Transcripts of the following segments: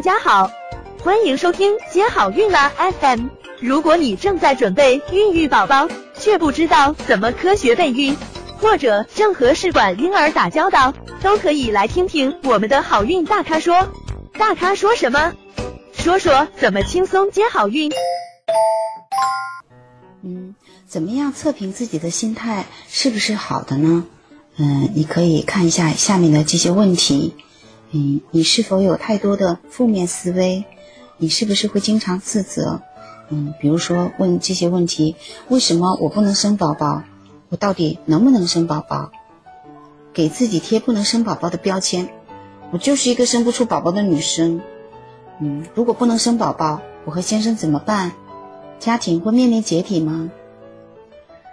大家好，欢迎收听接好运啦 FM。如果你正在准备孕育宝宝，却不知道怎么科学备孕，或者正和试管婴儿打交道，都可以来听听我们的好运大咖说。大咖说什么？说说怎么轻松接好运。嗯，怎么样测评自己的心态是不是好的呢？嗯，你可以看一下下面的这些问题。嗯，你是否有太多的负面思维？你是不是会经常自责？嗯，比如说问这些问题：为什么我不能生宝宝？我到底能不能生宝宝？给自己贴不能生宝宝的标签。我就是一个生不出宝宝的女生。嗯，如果不能生宝宝，我和先生怎么办？家庭会面临解体吗？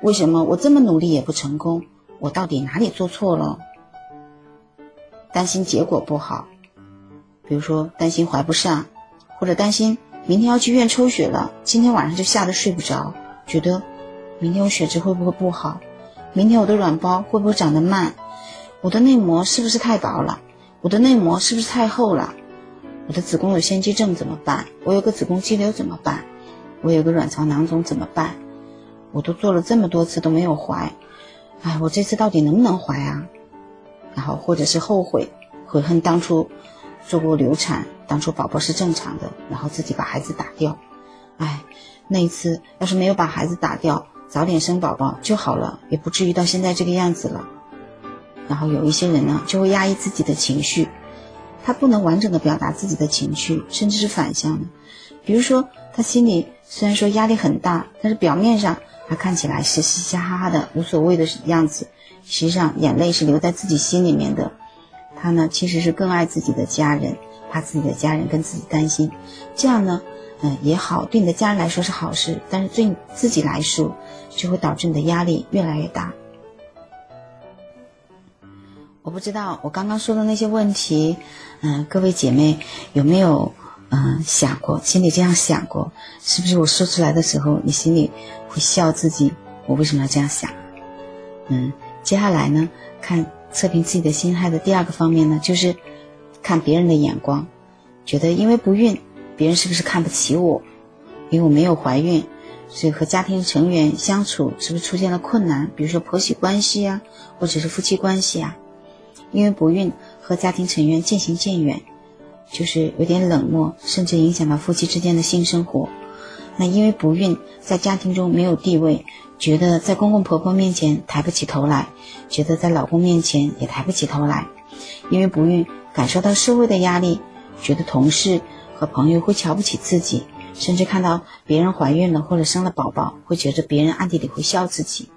为什么我这么努力也不成功？我到底哪里做错了？担心结果不好，比如说担心怀不上，或者担心明天要去医院抽血了，今天晚上就吓得睡不着，觉得明天我血脂会不会不好？明天我的卵包会不会长得慢？我的内膜是不是太薄了？我的内膜是不是太厚了？我的子宫有腺肌症怎么办？我有个子宫肌瘤怎么办？我有个卵巢囊肿怎么办？我都做了这么多次都没有怀，哎，我这次到底能不能怀啊？然后或者是后悔，悔恨当初做过流产，当初宝宝是正常的，然后自己把孩子打掉，哎，那一次要是没有把孩子打掉，早点生宝宝就好了，也不至于到现在这个样子了。然后有一些人呢，就会压抑自己的情绪，他不能完整的表达自己的情绪，甚至是反向的。比如说，他心里虽然说压力很大，但是表面上他看起来是嘻嘻哈哈的，无所谓的样子。实际上，眼泪是留在自己心里面的。他呢，其实是更爱自己的家人，怕自己的家人跟自己担心。这样呢，嗯，也好，对你的家人来说是好事，但是对你自己来说，就会导致你的压力越来越大。我不知道我刚刚说的那些问题，嗯，各位姐妹有没有嗯想过，心里这样想过？是不是我说出来的时候，你心里会笑自己？我为什么要这样想？嗯。接下来呢，看测评自己的心态的第二个方面呢，就是看别人的眼光，觉得因为不孕，别人是不是看不起我？因为我没有怀孕，所以和家庭成员相处是不是出现了困难？比如说婆媳关系呀，或者是夫妻关系啊？因为不孕和家庭成员渐行渐远，就是有点冷漠，甚至影响到夫妻之间的性生活。那因为不孕，在家庭中没有地位。觉得在公公婆婆面前抬不起头来，觉得在老公面前也抬不起头来，因为不孕感受到社会的压力，觉得同事和朋友会瞧不起自己，甚至看到别人怀孕了或者生了宝宝，会觉得别人暗地里会笑自己。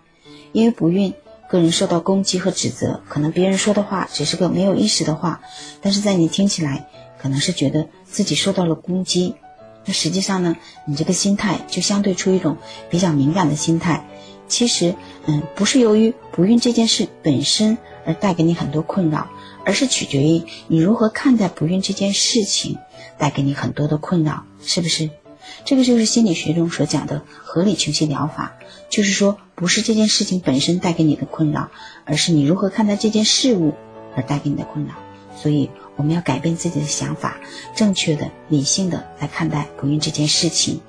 因为不孕，个人受到攻击和指责，可能别人说的话只是个没有意识的话，但是在你听起来，可能是觉得自己受到了攻击。那实际上呢，你这个心态就相对出一种比较敏感的心态。其实，嗯，不是由于不孕这件事本身而带给你很多困扰，而是取决于你如何看待不孕这件事情带给你很多的困扰，是不是？这个就是心理学中所讲的合理情绪疗法，就是说，不是这件事情本身带给你的困扰，而是你如何看待这件事物而带给你的困扰。所以。我们要改变自己的想法，正确的、理性的来看待不孕这件事情。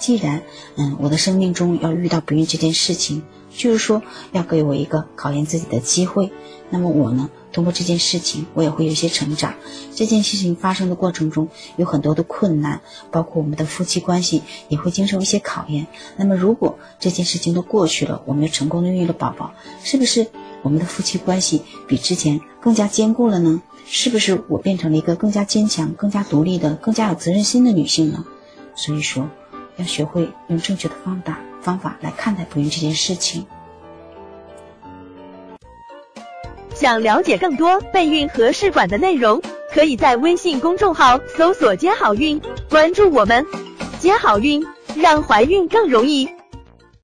既然，嗯，我的生命中要遇到不孕这件事情，就是说要给我一个考验自己的机会。那么我呢，通过这件事情，我也会有一些成长。这件事情发生的过程中有很多的困难，包括我们的夫妻关系也会经受一些考验。那么如果这件事情都过去了，我们又成功的孕育了宝宝，是不是我们的夫妻关系比之前更加坚固了呢？是不是我变成了一个更加坚强、更加独立的、更加有责任心的女性呢？所以说，要学会用正确的方法方法来看待不孕这件事情。想了解更多备孕和试管的内容，可以在微信公众号搜索“接好运”，关注我们，接好运，让怀孕更容易。